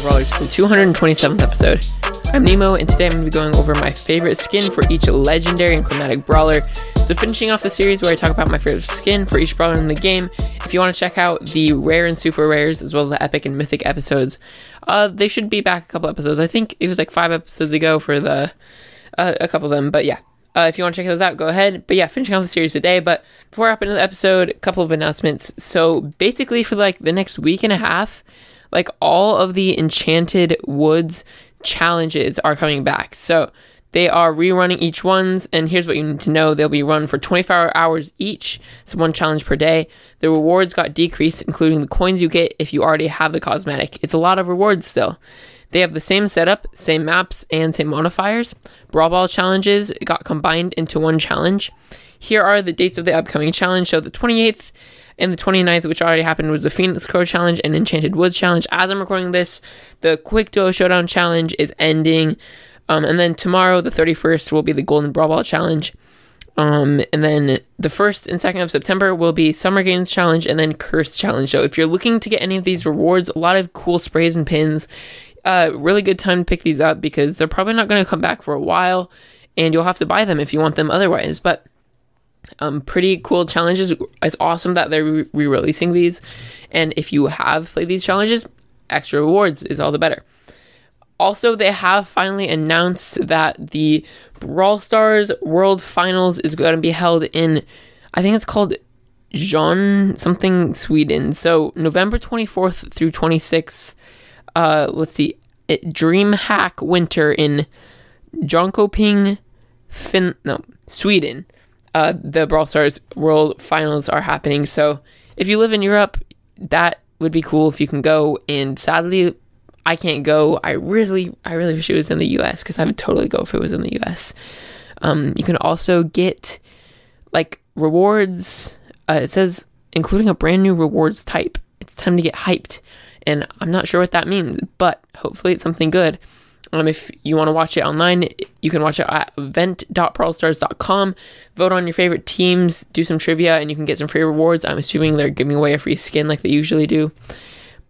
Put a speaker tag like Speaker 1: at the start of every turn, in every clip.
Speaker 1: Brawlers, the 227th episode. I'm Nemo, and today I'm going to be going over my favorite skin for each legendary and chromatic brawler. So, finishing off the series where I talk about my favorite skin for each brawler in the game. If you want to check out the rare and super rares, as well as the epic and mythic episodes, uh, they should be back a couple episodes. I think it was like five episodes ago for the uh, a couple of them, but yeah. Uh, if you want to check those out, go ahead. But yeah, finishing off the series today. But before I hop into the episode, a couple of announcements. So basically, for like the next week and a half, like all of the Enchanted Woods challenges are coming back. So they are rerunning each ones, and here's what you need to know: they'll be run for 24 hours each, so one challenge per day. The rewards got decreased, including the coins you get if you already have the cosmetic. It's a lot of rewards still. They have the same setup, same maps, and same modifiers. Brawl Ball challenges got combined into one challenge. Here are the dates of the upcoming challenge. So the 28th and the 29th, which already happened, was the Phoenix Crow Challenge and Enchanted Woods Challenge. As I'm recording this, the Quick Duo Showdown Challenge is ending. Um, and then tomorrow, the 31st, will be the Golden Brawl Ball Challenge. Um, and then the 1st and 2nd of September will be Summer Games Challenge and then Curse Challenge. So if you're looking to get any of these rewards, a lot of cool sprays and pins, uh, really good time to pick these up because they're probably not going to come back for a while, and you'll have to buy them if you want them otherwise. But um, pretty cool challenges. It's awesome that they're re releasing these, and if you have played these challenges, extra rewards is all the better. Also, they have finally announced that the Brawl Stars World Finals is going to be held in, I think it's called Jean something Sweden. So November 24th through 26th uh, let's see, DreamHack Winter in Jonkoping, Fin, no, Sweden. Uh, the Brawl Stars World Finals are happening. So if you live in Europe, that would be cool if you can go. And sadly, I can't go. I really, I really wish it was in the U.S. because I would totally go if it was in the U.S. Um, you can also get like rewards. Uh, it says including a brand new rewards type. It's time to get hyped and I'm not sure what that means, but hopefully it's something good. Um, if you want to watch it online, you can watch it at event.brawlstars.com. Vote on your favorite teams, do some trivia, and you can get some free rewards. I'm assuming they're giving away a free skin like they usually do.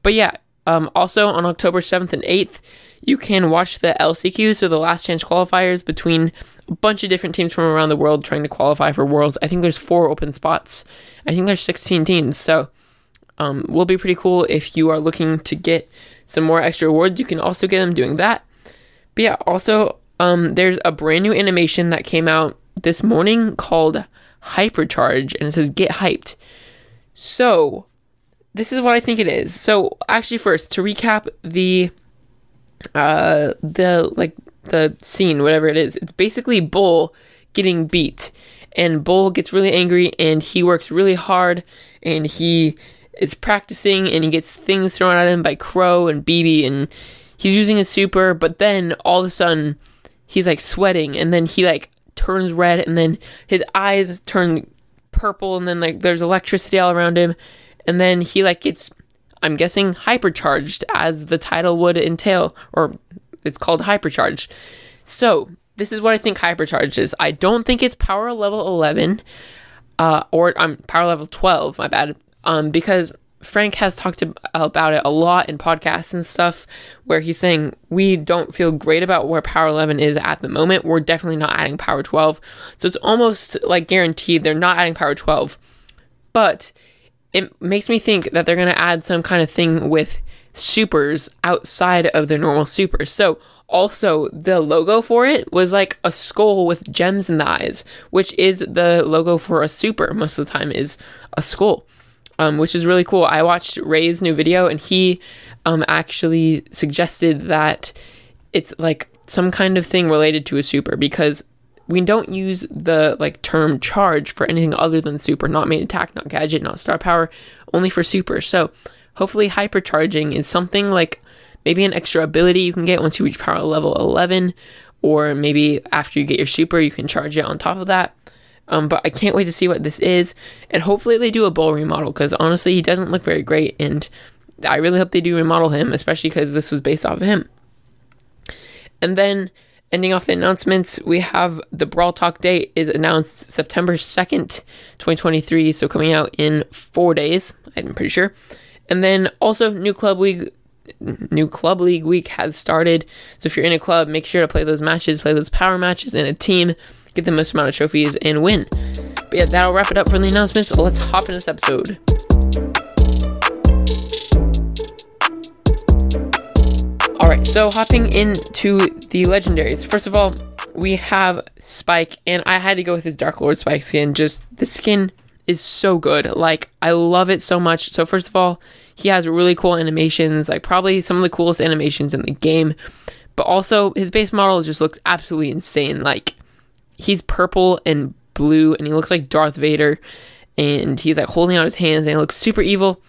Speaker 1: But yeah, um, also on October 7th and 8th, you can watch the LCQ, so the last chance qualifiers between a bunch of different teams from around the world trying to qualify for Worlds. I think there's four open spots. I think there's 16 teams, so um, will be pretty cool if you are looking to get some more extra rewards. You can also get them doing that. But yeah, also um, there's a brand new animation that came out this morning called Hypercharge, and it says "Get hyped." So this is what I think it is. So actually, first to recap the uh the like the scene, whatever it is, it's basically Bull getting beat, and Bull gets really angry, and he works really hard, and he is practicing and he gets things thrown at him by Crow and BB and he's using his super, but then all of a sudden he's like sweating and then he like turns red and then his eyes turn purple and then like there's electricity all around him and then he like gets I'm guessing hypercharged as the title would entail or it's called hypercharge. So, this is what I think hypercharge is. I don't think it's power level 11 uh, or I'm um, power level 12, my bad um, because Frank has talked about it a lot in podcasts and stuff where he's saying we don't feel great about where Power 11 is at the moment. We're definitely not adding Power 12. So it's almost like guaranteed they're not adding Power 12. But it makes me think that they're going to add some kind of thing with supers outside of their normal supers. So also the logo for it was like a skull with gems in the eyes, which is the logo for a super most of the time is a skull um, which is really cool. I watched Ray's new video, and he um, actually suggested that it's like some kind of thing related to a super because we don't use the like term charge for anything other than super, not main attack, not gadget, not star power, only for super. So hopefully hypercharging is something like maybe an extra ability you can get once you reach power level 11 or maybe after you get your super you can charge it on top of that um, but I can't wait to see what this is, and hopefully they do a bull remodel because honestly he doesn't look very great, and I really hope they do remodel him, especially because this was based off of him. And then ending off the announcements, we have the Brawl Talk date is announced September second, twenty twenty three, so coming out in four days, I'm pretty sure. And then also new club league new club league week has started. So if you're in a club, make sure to play those matches, play those power matches in a team, get the most amount of trophies, and win. But yeah, that'll wrap it up for the announcements. Let's hop into this episode. All right, so hopping into the legendaries. First of all, we have Spike, and I had to go with his Dark Lord Spike skin. Just the skin is so good. Like, I love it so much. So, first of all, he has really cool animations, like, probably some of the coolest animations in the game. But also, his base model just looks absolutely insane. Like, he's purple and blue, and he looks like Darth Vader. And he's like holding out his hands, and he looks super evil.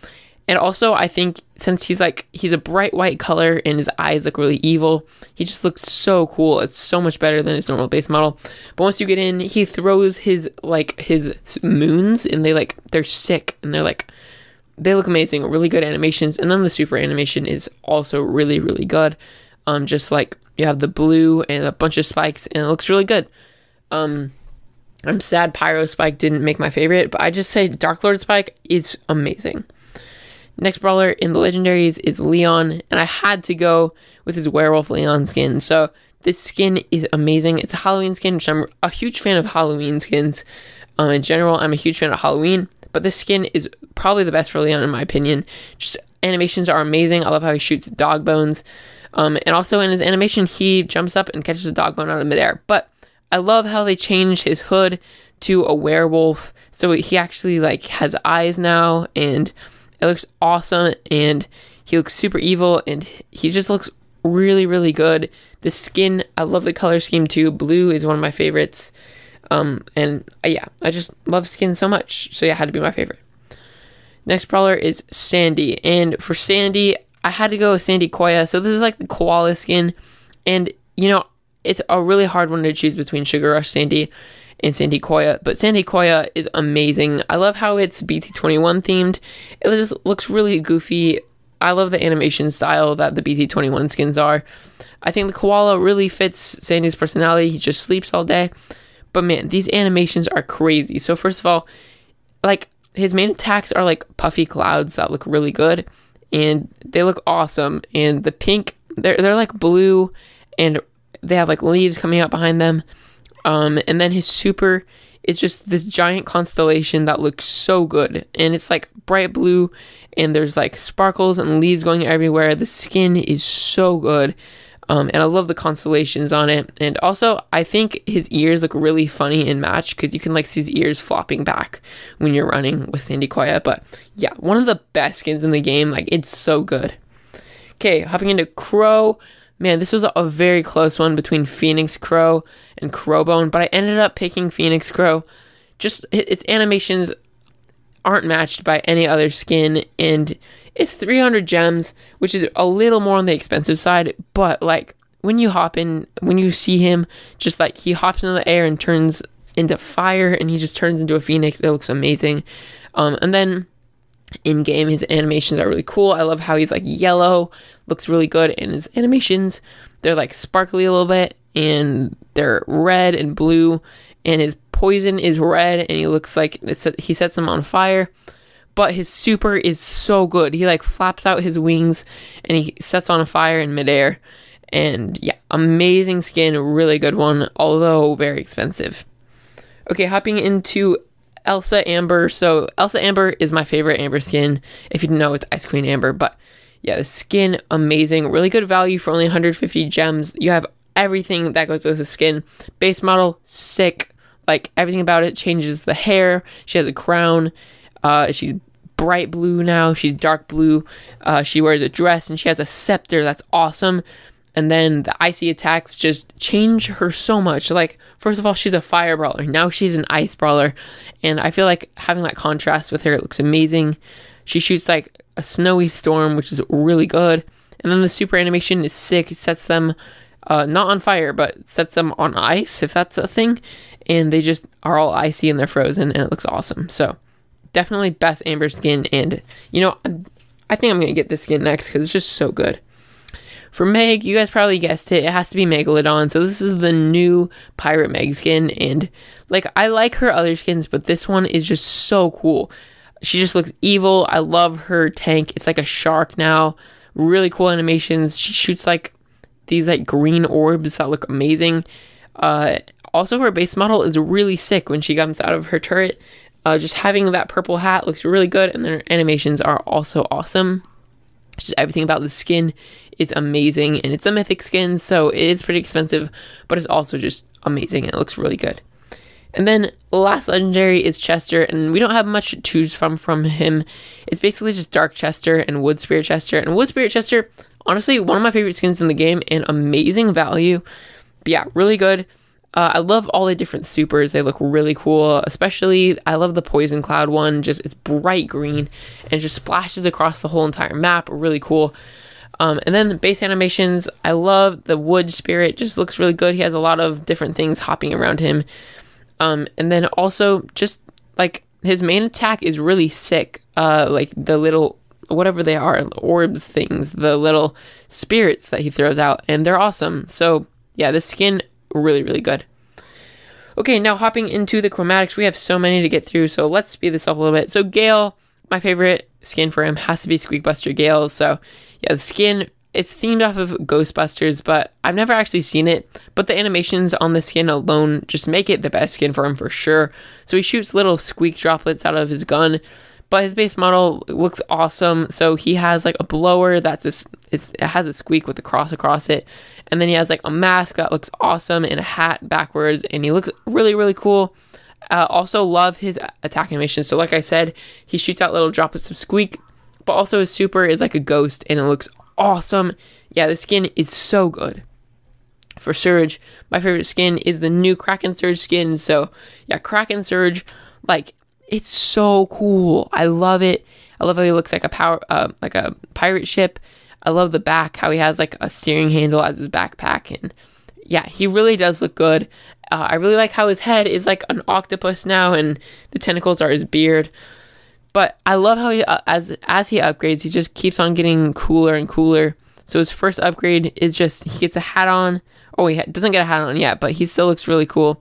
Speaker 1: And also, I think since he's like he's a bright white color and his eyes look really evil, he just looks so cool. It's so much better than his normal base model. But once you get in, he throws his like his moons and they like they're sick and they're like they look amazing, really good animations. And then the super animation is also really really good. Um just like you have the blue and a bunch of spikes and it looks really good. Um I'm sad Pyro Spike didn't make my favorite, but I just say Dark Lord Spike is amazing. Next brawler in the legendaries is Leon, and I had to go with his werewolf Leon skin. So this skin is amazing. It's a Halloween skin, which I'm a huge fan of Halloween skins. Um, in general, I'm a huge fan of Halloween, but this skin is probably the best for Leon in my opinion. Just animations are amazing. I love how he shoots dog bones. Um, and also in his animation, he jumps up and catches a dog bone out of midair. But I love how they changed his hood to a werewolf, so he actually like has eyes now and it looks awesome and he looks super evil and he just looks really, really good. The skin, I love the color scheme too. Blue is one of my favorites. Um, and uh, yeah, I just love skin so much. So yeah, had to be my favorite. Next brawler is Sandy. And for Sandy, I had to go with Sandy Koya. So this is like the koala skin. And you know, it's a really hard one to choose between Sugar Rush Sandy and Sandy Koya. But Sandy Koya is amazing. I love how it's BT21 themed. It just looks really goofy. I love the animation style that the BT21 skins are. I think the koala really fits Sandy's personality. He just sleeps all day. But man, these animations are crazy. So first of all, like his main attacks are like puffy clouds that look really good and they look awesome. And the pink, they're they're like blue and they have like leaves coming out behind them. Um, and then his super is just this giant constellation that looks so good. And it's like bright blue, and there's like sparkles and leaves going everywhere. The skin is so good. Um, and I love the constellations on it. And also, I think his ears look really funny in match because you can like see his ears flopping back when you're running with Sandy Koya. But yeah, one of the best skins in the game. Like, it's so good. Okay, hopping into Crow. Man, this was a very close one between Phoenix Crow and Crowbone, but I ended up picking Phoenix Crow. Just its animations aren't matched by any other skin, and it's 300 gems, which is a little more on the expensive side, but like when you hop in, when you see him, just like he hops into the air and turns into fire and he just turns into a phoenix, it looks amazing. Um, and then in game his animations are really cool i love how he's like yellow looks really good and his animations they're like sparkly a little bit and they're red and blue and his poison is red and he looks like he sets him on fire but his super is so good he like flaps out his wings and he sets on a fire in midair and yeah amazing skin really good one although very expensive okay hopping into Elsa Amber. So Elsa Amber is my favorite Amber skin. If you didn't know, it's Ice Queen Amber. But yeah, the skin amazing, really good value for only 150 gems. You have everything that goes with the skin. Base model sick. Like everything about it changes. The hair. She has a crown. Uh, she's bright blue now. She's dark blue. Uh, she wears a dress and she has a scepter. That's awesome. And then the icy attacks just change her so much. Like, first of all, she's a fire brawler. Now she's an ice brawler. And I feel like having that contrast with her, it looks amazing. She shoots like a snowy storm, which is really good. And then the super animation is sick. It sets them uh, not on fire, but sets them on ice, if that's a thing. And they just are all icy and they're frozen, and it looks awesome. So, definitely best Amber skin. And, you know, I think I'm going to get this skin next because it's just so good. For Meg, you guys probably guessed it. It has to be Megalodon. So this is the new Pirate Meg skin. And like, I like her other skins, but this one is just so cool. She just looks evil. I love her tank. It's like a shark now Really cool animations. She shoots like these like green orbs that look amazing. Uh, also, her base model is really sick when she comes out of her turret. Uh, just having that purple hat looks really good, and their animations are also awesome. Just everything about the skin is amazing, and it's a mythic skin, so it is pretty expensive, but it's also just amazing. It looks really good. And then last legendary is Chester, and we don't have much to choose from from him. It's basically just Dark Chester and Wood Spirit Chester. And Wood Spirit Chester, honestly, one of my favorite skins in the game and amazing value. But yeah, really good. Uh, I love all the different supers. They look really cool. Especially, I love the Poison Cloud one. Just it's bright green and just splashes across the whole entire map. Really cool. Um, and then the base animations, I love the Wood Spirit. Just looks really good. He has a lot of different things hopping around him. Um, and then also just like his main attack is really sick. Uh, like the little whatever they are, orbs things, the little spirits that he throws out, and they're awesome. So yeah, the skin really really good. Okay, now hopping into the chromatics, we have so many to get through, so let's speed this up a little bit. So Gale, my favorite skin for him has to be Squeakbuster Gale. So yeah, the skin it's themed off of Ghostbusters, but I've never actually seen it. But the animations on the skin alone just make it the best skin for him for sure. So he shoots little squeak droplets out of his gun, but his base model looks awesome. So he has like a blower that's a, it has a squeak with a cross across it, and then he has like a mask that looks awesome and a hat backwards, and he looks really really cool. Uh, also love his attack animation. So like I said, he shoots out little droplets of squeak, but also his super is like a ghost, and it looks awesome. Yeah, the skin is so good. For Surge, my favorite skin is the new Kraken Surge skin. So, yeah, Kraken Surge, like, it's so cool. I love it. I love how he looks like a power, uh, like a pirate ship. I love the back, how he has like a steering handle as his backpack, and yeah, he really does look good. Uh, I really like how his head is like an octopus now, and the tentacles are his beard. But I love how he, uh, as as he upgrades, he just keeps on getting cooler and cooler. So his first upgrade is just he gets a hat on. Oh, he doesn't get a hat on yet, but he still looks really cool.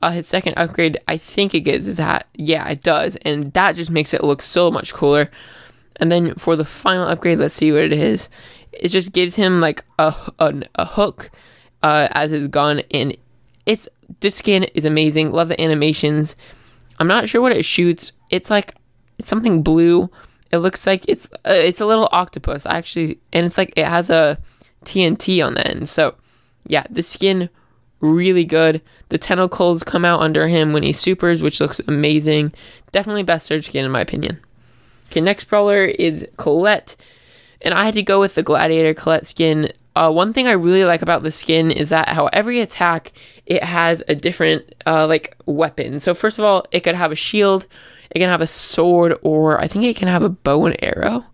Speaker 1: Uh, his second upgrade, I think it gives his hat. Yeah, it does, and that just makes it look so much cooler. And then for the final upgrade, let's see what it is. It just gives him like a a, a hook uh, as his gun, and it's this skin is amazing. Love the animations. I'm not sure what it shoots. It's like something blue. It looks like it's uh, it's a little octopus actually, and it's like it has a TNT on the end. So yeah, the skin really good. The tentacles come out under him when he supers, which looks amazing. Definitely best surge skin in my opinion. Okay, next brawler is Colette, and I had to go with the Gladiator Colette skin. Uh, one thing I really like about the skin is that how every attack it has a different uh, like weapon. So first of all, it could have a shield, it can have a sword, or I think it can have a bow and arrow.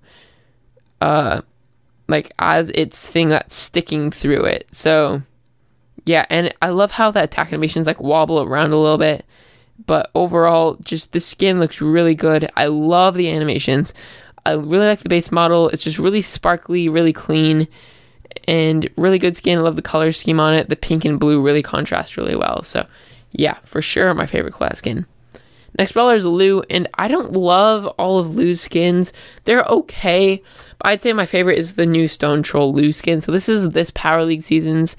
Speaker 1: Uh, like as its thing that's sticking through it. So yeah, and I love how the attack animations like wobble around a little bit. But overall, just the skin looks really good. I love the animations. I really like the base model. It's just really sparkly, really clean, and really good skin. I love the color scheme on it. The pink and blue really contrast really well. So, yeah, for sure, my favorite class skin. Next brawler is Lu, and I don't love all of Lu's skins. They're okay, but I'd say my favorite is the new Stone Troll Lu skin. So this is this Power League season's,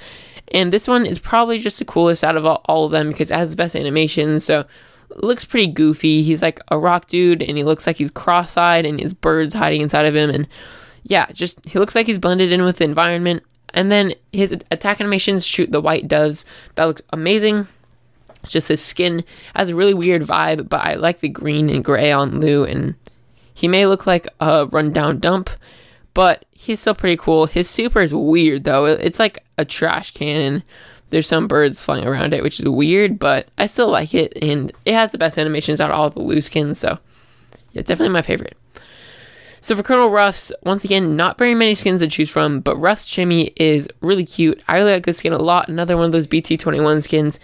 Speaker 1: and this one is probably just the coolest out of all, of them because it has the best animation. So looks pretty goofy. He's like a rock dude, and he looks like he's cross-eyed, and his birds hiding inside of him, and yeah, just he looks like he's blended in with the environment. And then his attack animations shoot the white doves. That looks amazing. Just his skin has a really weird vibe, but I like the green and gray on Lu, and he may look like a rundown dump, but he's still pretty cool. His super is weird though. It's like a trash can. And there's some birds flying around it, which is weird, but I still like it, and it has the best animations out of all the Lu skins, so yeah, definitely my favorite. So for Colonel Ruffs, once again, not very many skins to choose from, but Ruff's Chimmy is really cute. I really like this skin a lot. Another one of those BT21 skins.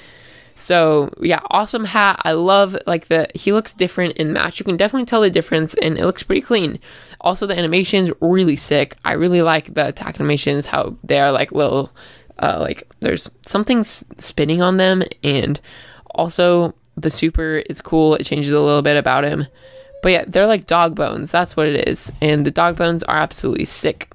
Speaker 1: So yeah, awesome hat. I love like the he looks different in match. You can definitely tell the difference, and it looks pretty clean. Also, the animations really sick. I really like the attack animations. How they are like little, uh, like there's something spinning on them, and also the super is cool. It changes a little bit about him, but yeah, they're like dog bones. That's what it is, and the dog bones are absolutely sick.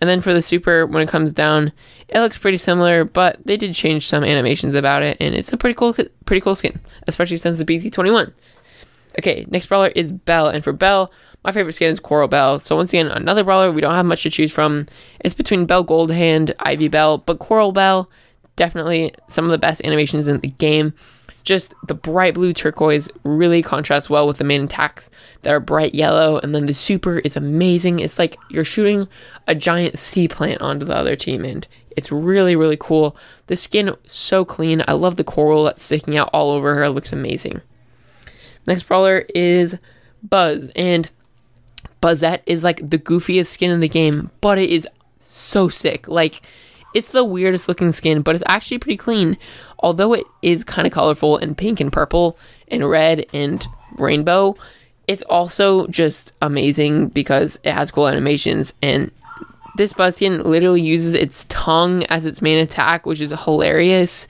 Speaker 1: And then for the super, when it comes down, it looks pretty similar, but they did change some animations about it, and it's a pretty cool, pretty cool skin, especially since the BT21. Okay, next brawler is Belle, and for Belle, my favorite skin is Coral Belle. So once again, another brawler we don't have much to choose from. It's between Belle Goldhand, Ivy Belle, but Coral Belle, definitely some of the best animations in the game. Just the bright blue turquoise really contrasts well with the main attacks that are bright yellow, and then the super is amazing. It's like you're shooting a giant sea plant onto the other team, and it's really, really cool. The skin so clean. I love the coral that's sticking out all over her. It looks amazing. Next brawler is Buzz, and Buzzette is like the goofiest skin in the game, but it is so sick. Like, it's the weirdest looking skin, but it's actually pretty clean. Although it is kind of colorful and pink and purple and red and rainbow, it's also just amazing because it has cool animations and this buzz skin literally uses its tongue as its main attack, which is hilarious.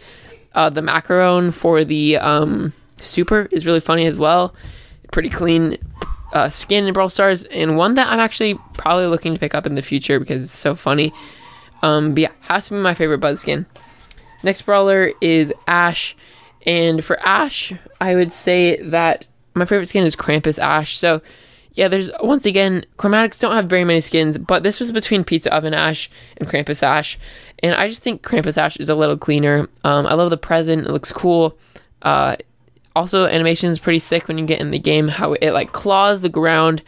Speaker 1: Uh, the macaron for the um, super is really funny as well. Pretty clean uh, skin in Brawl Stars, and one that I'm actually probably looking to pick up in the future because it's so funny. Um, but yeah, has to be my favorite Buzz skin. Next brawler is Ash, and for Ash, I would say that my favorite skin is Krampus Ash. So yeah, there's once again chromatics don't have very many skins, but this was between Pizza Oven Ash and Krampus Ash, and I just think Krampus Ash is a little cleaner. Um, I love the present; it looks cool. Uh, also, animation is pretty sick when you get in the game. How it like claws the ground.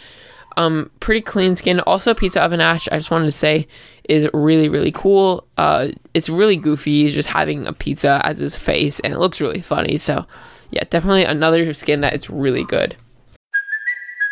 Speaker 1: Um, pretty clean skin. Also, Pizza Oven Ash. I just wanted to say is really really cool. Uh, it's really goofy, just having a pizza as his face, and it looks really funny. So, yeah, definitely another skin that is really good.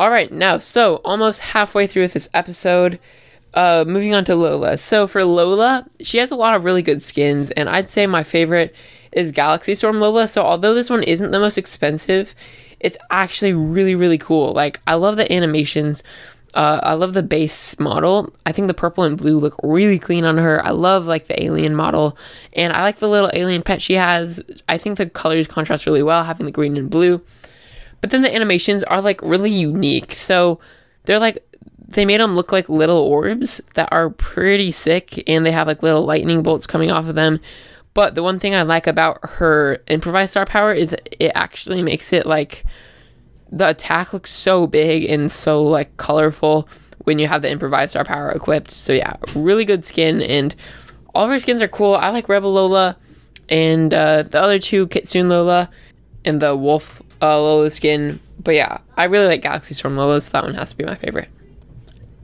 Speaker 1: All right, now, so almost halfway through with this episode, uh, moving on to Lola. So for Lola, she has a lot of really good skins, and I'd say my favorite is Galaxy Storm Lola. So although this one isn't the most expensive, it's actually really, really cool. Like, I love the animations. Uh, I love the base model. I think the purple and blue look really clean on her. I love like the alien model, and I like the little alien pet she has. I think the colors contrast really well, having the green and blue. But then the animations are like really unique. So they're like they made them look like little orbs that are pretty sick and they have like little lightning bolts coming off of them. But the one thing I like about her improvised star power is it actually makes it like the attack looks so big and so like colorful when you have the improvised star power equipped. So yeah, really good skin and all of her skins are cool. I like Rebel Lola and uh, the other two Kitsune Lola and the Wolf uh, Lola skin. But yeah, I really like Galaxy Storm Lola, so that one has to be my favorite.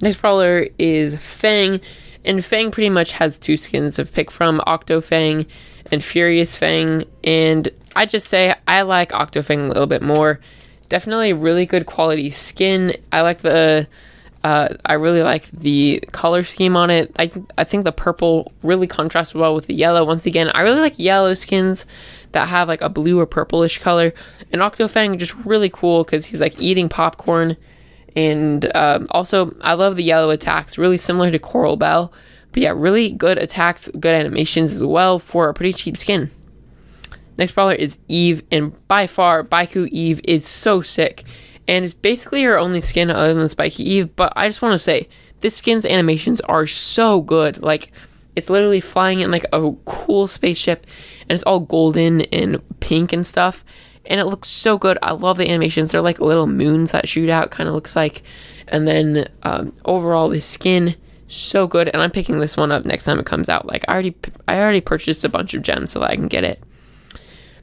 Speaker 1: Next brawler is Fang, and Fang pretty much has two skins to pick from Octo Fang and Furious Fang. And I just say I like Octo Fang a little bit more. Definitely really good quality skin. I like the. Uh, I really like the color scheme on it. I I think the purple really contrasts well with the yellow. Once again, I really like yellow skins that have like a blue or purplish color. And Octofang just really cool because he's like eating popcorn. And um, also, I love the yellow attacks, really similar to Coral Belle. But yeah, really good attacks, good animations as well for a pretty cheap skin. Next brawler is Eve, and by far, Baiku Eve is so sick. And it's basically her only skin other than Spiky Eve, but I just want to say, this skin's animations are so good. Like, it's literally flying in like a cool spaceship, and it's all golden and pink and stuff and it looks so good. I love the animations. They're like little moons that shoot out, kind of looks like. And then um, overall, the skin so good. And I'm picking this one up next time it comes out. Like I already, I already purchased a bunch of gems so that I can get it.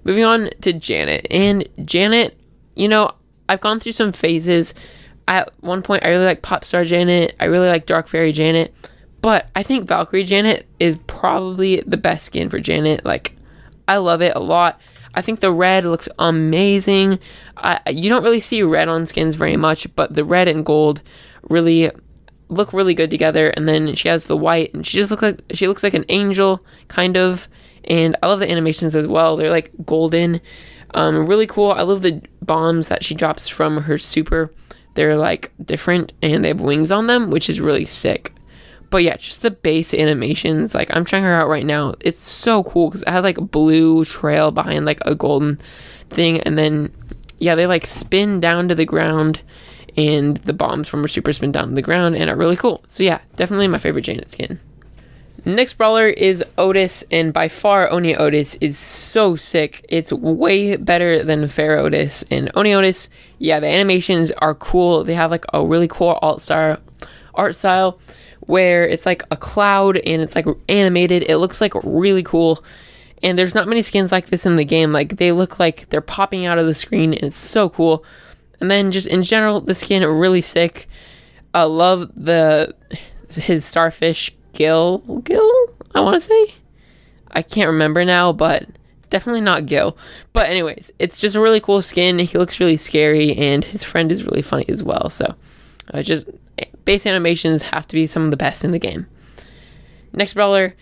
Speaker 1: Moving on to Janet, and Janet, you know, I've gone through some phases. At one point, I really like Pop Star Janet. I really like Dark Fairy Janet. But I think Valkyrie Janet is probably the best skin for Janet. Like, I love it a lot. I think the red looks amazing. Uh, you don't really see red on skins very much, but the red and gold really look really good together. And then she has the white, and she just looks like she looks like an angel, kind of. And I love the animations as well. They're like golden, um, really cool. I love the bombs that she drops from her super. They're like different, and they have wings on them, which is really sick. But yeah, just the base animations. Like I'm trying her out right now. It's so cool because it has like a blue trail behind like a golden thing, and then yeah, they like spin down to the ground and the bombs from her super spin down to the ground and are really cool. So yeah, definitely my favorite Janet skin. Next brawler is Otis, and by far Oni Otis is so sick. It's way better than Pharaotis. And Oni Otis, yeah, the animations are cool. They have like a really cool alt style, art style where it's like a cloud and it's like animated. It looks like really cool. And there's not many skins like this in the game. Like they look like they're popping out of the screen and it's so cool. And then just in general, the skin really sick. I love the his starfish Gil. Gil, I want to say. I can't remember now, but definitely not Gil. But anyways, it's just a really cool skin. He looks really scary, and his friend is really funny as well. So, uh, just base animations have to be some of the best in the game. Next brawler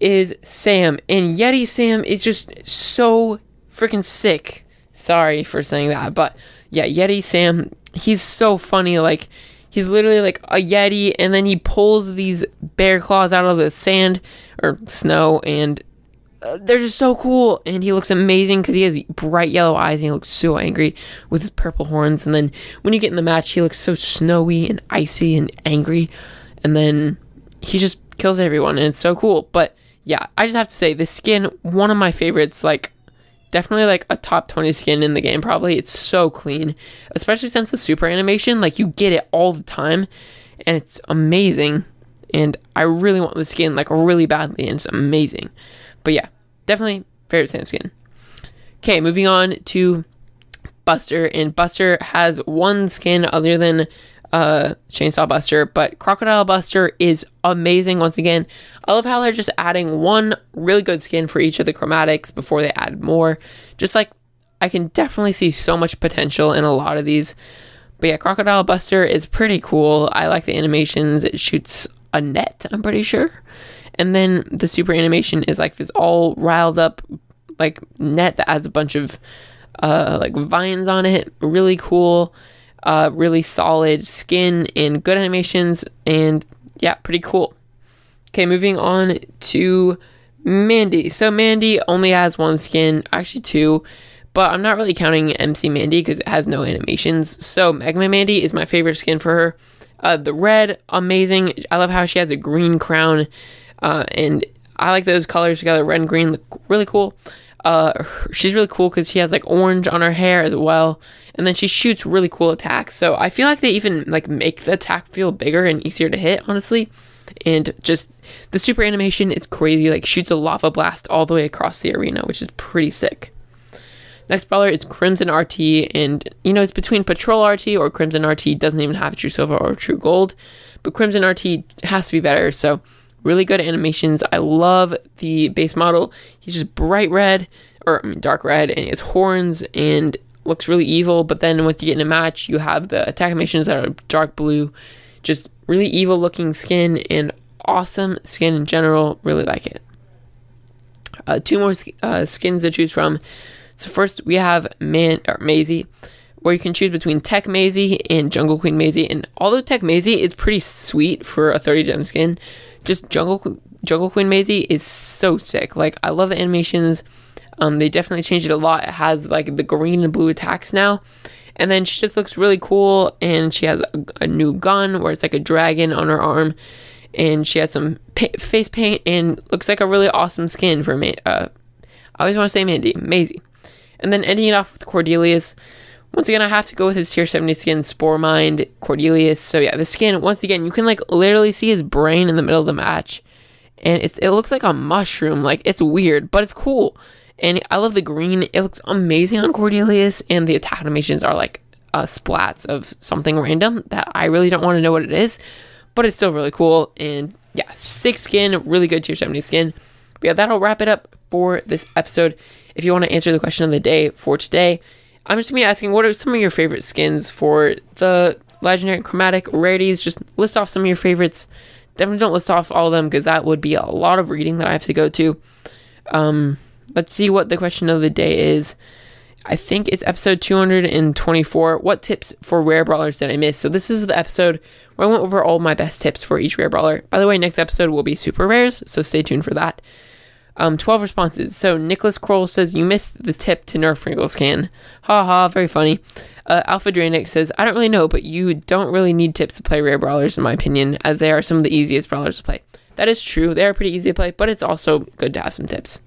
Speaker 1: is Sam, and Yeti Sam is just so freaking sick. Sorry for saying that, but yeah, Yeti Sam, he's so funny. Like he's literally like a yeti and then he pulls these bear claws out of the sand or snow and uh, they're just so cool. And he looks amazing because he has bright yellow eyes and he looks so angry with his purple horns. And then when you get in the match he looks so snowy and icy and angry. And then he just kills everyone and it's so cool. But yeah i just have to say the skin one of my favorites like definitely like a top 20 skin in the game probably. It's so clean especially since the super animation like you get it all the time and it's amazing and i really want the skin like really badly and it's amazing. But yeah definitely favorite sam skin. Okay moving on to buster and buster has one skin other than uh, Chainsaw Buster, but Crocodile Buster is amazing once again. I love how they're just adding one really good skin for each of the chromatics before they add more. Just like I can definitely see so much potential in a lot of these. But yeah, Crocodile Buster is pretty cool. I like the animations. It shoots a net, I'm pretty sure. And then the super animation is like this all riled up like net that has a bunch of uh like vines on it. Really cool uh, really solid skin and good animations, and yeah, pretty cool. Okay, moving on to Mandy. So Mandy only has one skin, actually two, but I'm not really counting MC Mandy because it has no animations. So Magma Mandy is my favorite skin for her. Uh, the red, amazing. I love how she has a green crown, uh, and I like those colors together. Red and green look really cool. Uh, she's really cool because she has like orange on her hair as well, and then she shoots really cool attacks. So I feel like they even like make the attack feel bigger and easier to hit, honestly. And just the super animation is crazy. Like shoots a lava blast all the way across the arena, which is pretty sick. Next brawler is Crimson RT, and you know it's between Patrol RT or Crimson RT. Doesn't even have True Silver or True Gold, but Crimson RT has to be better. So really good animations. I love the base model. He's just bright red or I mean, dark red, and his horns and looks really evil. But then once you get in a match, you have the attack animations that are dark blue, just really evil looking skin and awesome skin in general. Really like it. Uh, two more uh, skins to choose from. So first we have Man or Maisie, where you can choose between Tech Maisie and Jungle Queen Maisie. And although Tech Maisie is pretty sweet for a 30 gem skin, just Jungle Jungle Queen Maisie is so sick. Like I love the animations. Um, they definitely changed it a lot. It has like the green and blue attacks now. And then she just looks really cool, and she has a, a new gun where it's like a dragon on her arm, and she has some pa- face paint and looks like a really awesome skin for me. Uh, I always want to say Mandy, Maisie. And then ending it off with Cordelius. Once again, I have to go with his tier 70 skin, Spore Mind, Cordelius. So yeah, the skin, once again, you can like literally see his brain in the middle of the match. And it's, it looks like a mushroom. Like, it's weird, but it's cool. And I love the green. It looks amazing on Cordelius. And the attack animations are like uh, splats of something random that I really don't want to know what it is. But it's still really cool. And yeah, six skin, really good tier 70 skin. But yeah, that'll wrap it up for this episode. If you want to answer the question of the day for today, I'm just gonna be asking what are some of your favorite skins for the legendary, chromatic, rarities. Just list off some of your favorites. Definitely don't list off all of them because that would be a lot of reading that I have to go to. Um, let's see what the question of the day is. I think it's episode 224. What tips for rare brawlers did I miss? So this is the episode where I went over all my best tips for each rare brawler. By the way, next episode will be super rares, so stay tuned for that. Um, 12 responses. So Nicholas Kroll says, You missed the tip to Nerf Pringles can. Ha ha, very funny. Uh, Alpha Dranic says, I don't really know, but you don't really need tips to play rare brawlers, in my opinion, as they are some of the easiest brawlers to play. That is true, they are pretty easy to play, but it's also good to have some tips.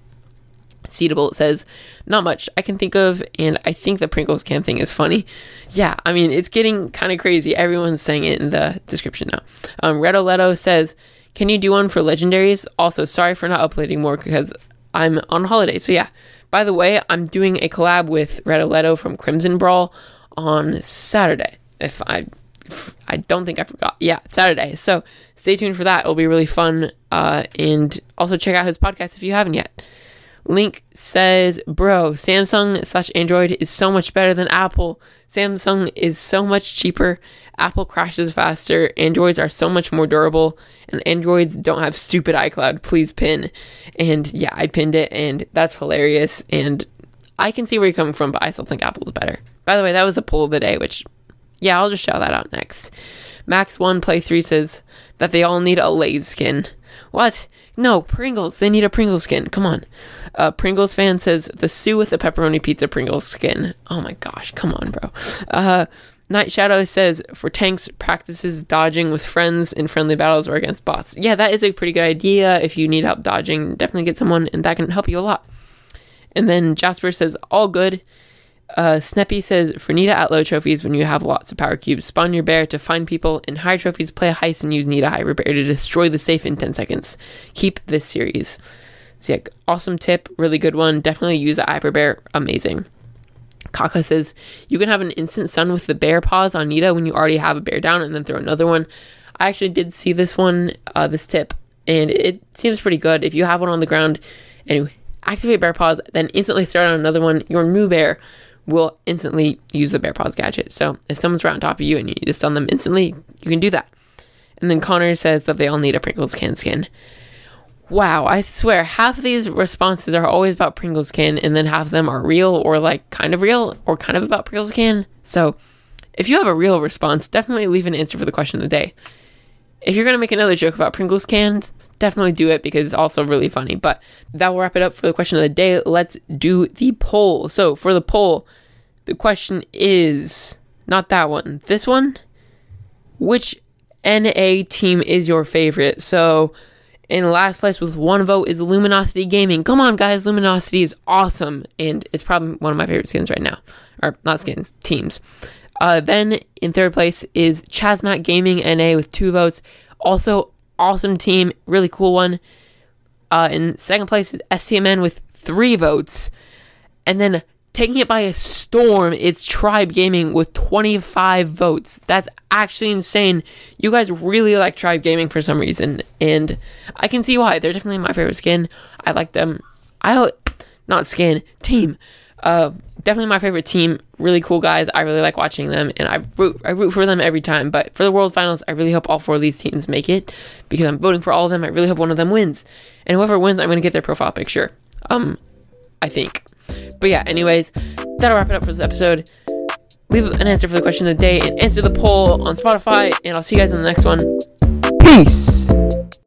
Speaker 1: Seedable says, Not much I can think of, and I think the Pringles can thing is funny. Yeah, I mean, it's getting kind of crazy. Everyone's saying it in the description now. Um, Leto says, Can you do one for legendaries? Also, sorry for not uploading more because I'm on holiday. So, yeah, by the way, I'm doing a collab with Redo Leto from Crimson Brawl on Saturday. If I I don't think I forgot. Yeah, Saturday. So stay tuned for that. It'll be really fun. Uh, and also check out his podcast if you haven't yet. Link says, Bro, Samsung slash Android is so much better than Apple. Samsung is so much cheaper. Apple crashes faster. Androids are so much more durable. And Androids don't have stupid iCloud. Please pin. And yeah, I pinned it, and that's hilarious. And I can see where you're coming from, but I still think Apple's better. By the way, that was a poll of the day, which, yeah, I'll just shout that out next. Max1 Play 3 says that they all need a Lay's skin. What? No, Pringles. They need a Pringles skin. Come on. Uh, Pringles fan says the Sue with the pepperoni pizza Pringles skin. Oh my gosh, come on, bro. Uh, Night Shadow says for tanks, practices dodging with friends in friendly battles or against bots. Yeah, that is a pretty good idea. If you need help dodging, definitely get someone, and that can help you a lot. And then Jasper says all good. Uh, Sneppy says for Nita at low trophies when you have lots of power cubes, spawn your bear to find people. In high trophies, play a heist and use Nita Hyper Bear to destroy the safe in 10 seconds. Keep this series. So yeah, awesome tip, really good one. Definitely use a Hyper Bear, amazing. Kaka says you can have an instant stun with the bear paws on Nita when you already have a bear down and then throw another one. I actually did see this one, uh, this tip, and it seems pretty good. If you have one on the ground and you activate bear paws, then instantly throw down another one, your new bear will instantly use the bear paws gadget. So if someone's right on top of you and you need to stun them instantly, you can do that. And then Connor says that they all need a Pringles can skin. Wow, I swear, half of these responses are always about Pringles can, and then half of them are real or like kind of real or kind of about Pringles can. So if you have a real response, definitely leave an answer for the question of the day. If you're going to make another joke about Pringles cans, definitely do it because it's also really funny. But that will wrap it up for the question of the day. Let's do the poll. So for the poll, the question is not that one, this one. Which NA team is your favorite? So in last place with one vote is Luminosity Gaming. Come on, guys, Luminosity is awesome, and it's probably one of my favorite skins right now. Or not skins, teams. Uh, then in third place is Chasmat Gaming NA with two votes. Also, awesome team, really cool one. Uh, in second place is STMN with three votes. And then taking it by a storm, it's Tribe Gaming with 25 votes. That's actually insane. You guys really like Tribe Gaming for some reason, and I can see why. They're definitely my favorite skin. I like them. I don't, not skin team. Uh, definitely my favorite team. Really cool guys. I really like watching them, and I root I root for them every time. But for the World Finals, I really hope all four of these teams make it because I'm voting for all of them. I really hope one of them wins, and whoever wins, I'm gonna get their profile picture. Um, I think. But yeah, anyways, that'll wrap it up for this episode. Leave an answer for the question of the day and answer the poll on Spotify, and I'll see you guys in the next one. Peace!